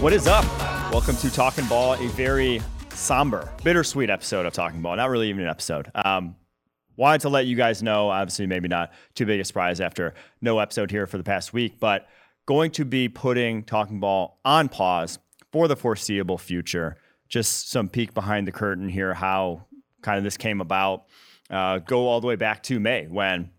What is up? Welcome to Talking Ball, a very somber, bittersweet episode of Talking Ball. Not really even an episode. Um, wanted to let you guys know, obviously, maybe not too big a surprise after no episode here for the past week, but going to be putting Talking Ball on pause for the foreseeable future. Just some peek behind the curtain here, how kind of this came about. Uh, go all the way back to May when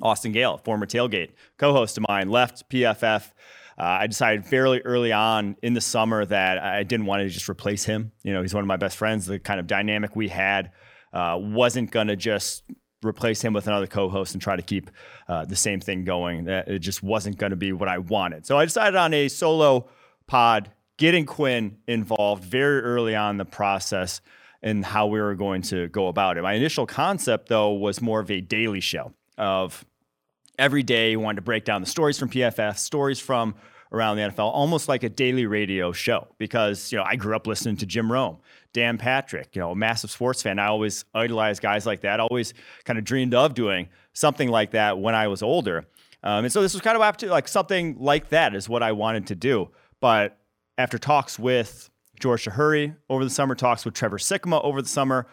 Austin Gayle, former tailgate co host of mine, left PFF uh, I decided fairly early on in the summer that I didn't want to just replace him. You know, he's one of my best friends. The kind of dynamic we had uh, wasn't going to just replace him with another co-host and try to keep uh, the same thing going. That it just wasn't going to be what I wanted. So I decided on a solo pod, getting Quinn involved very early on the process and how we were going to go about it. My initial concept, though, was more of a daily show of every day wanted to break down the stories from PFF, stories from around the NFL, almost like a daily radio show. Because you know, I grew up listening to Jim Rome, Dan Patrick, you know, a massive sports fan. I always idolized guys like that. Always kind of dreamed of doing something like that when I was older. Um, and so this was kind of like something like that is what I wanted to do. But after talks with George Chahrouri over the summer, talks with Trevor Sikkema over the summer,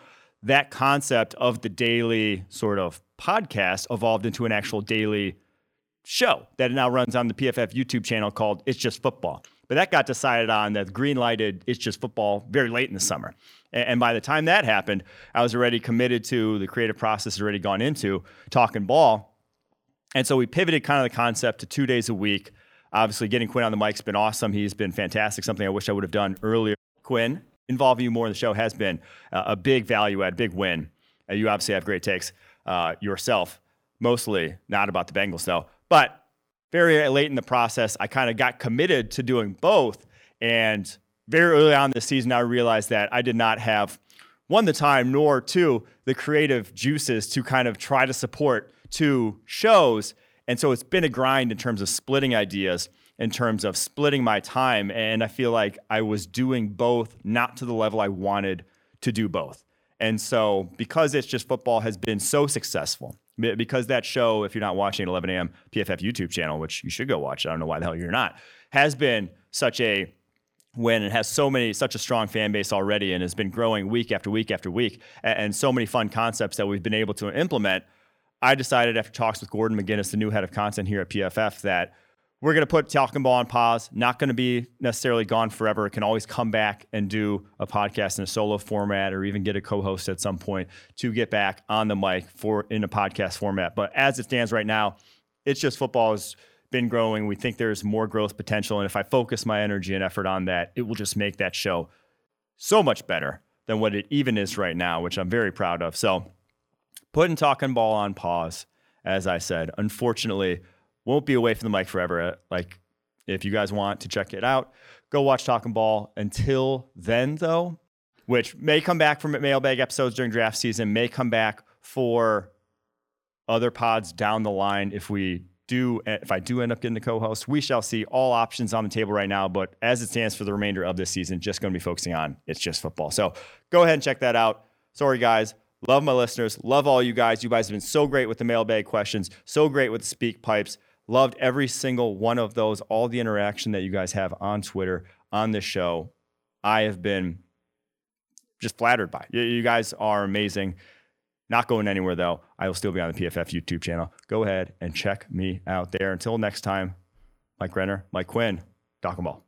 that concept of the daily sort of podcast evolved into an actual daily show that now runs on the PFF YouTube channel called It's Just Football. But that got decided on that green lighted It's Just Football very late in the summer. And by the time that happened, I was already committed to the creative process, had already gone into talking ball. And so we pivoted kind of the concept to two days a week. Obviously, getting Quinn on the mic's been awesome. He's been fantastic, something I wish I would have done earlier. Quinn, involving you more in the show has been a big value add, big win. You obviously have great takes uh, yourself, mostly not about the Bengals though. But very late in the process, I kind of got committed to doing both. And very early on this season, I realized that I did not have one, the time, nor two, the creative juices to kind of try to support two shows. And so it's been a grind in terms of splitting ideas, in terms of splitting my time. And I feel like I was doing both, not to the level I wanted to do both. And so, because it's just football has been so successful, because that show, if you're not watching at 11 a.m. PFF YouTube channel, which you should go watch, I don't know why the hell you're not, has been such a win and has so many, such a strong fan base already and has been growing week after week after week, and, so many fun concepts that we've been able to implement. I decided after talks with Gordon McGuinness, the new head of content here at PFF, that we're going to put Talking Ball on pause. Not going to be necessarily gone forever. It can always come back and do a podcast in a solo format, or even get a co-host at some point to get back on the mic for in a podcast format. But as it stands right now, it's just football has been growing. We think there's more growth potential, and if I focus my energy and effort on that, it will just make that show so much better than what it even is right now, which I'm very proud of. So, putting Talking Ball on pause, as I said, unfortunately won't be away from the mic forever. Uh, like, if you guys want to check it out, go watch Talking Ball. Until then, though, which may come back from mailbag episodes during draft season, may come back for other pods down the line if we do eh, if I do end up getting the co-host. We shall see all options on the table right now, but as it stands for the remainder of this season, just going to be focusing on it's just football. So go ahead and check that out. Sorry guys, love my listeners, love all you guys. You guys have been so great with the mailbag questions, so great with the speak pipes. Loved every single one of those, all the interaction that you guys have on Twitter, on this show. I have been just flattered by. You guys are amazing. Not going anywhere though. I will still be on the PFF YouTube channel. Go ahead and check me out there. Until next time, Mike Renner, Mike Quinn, Doc Ball.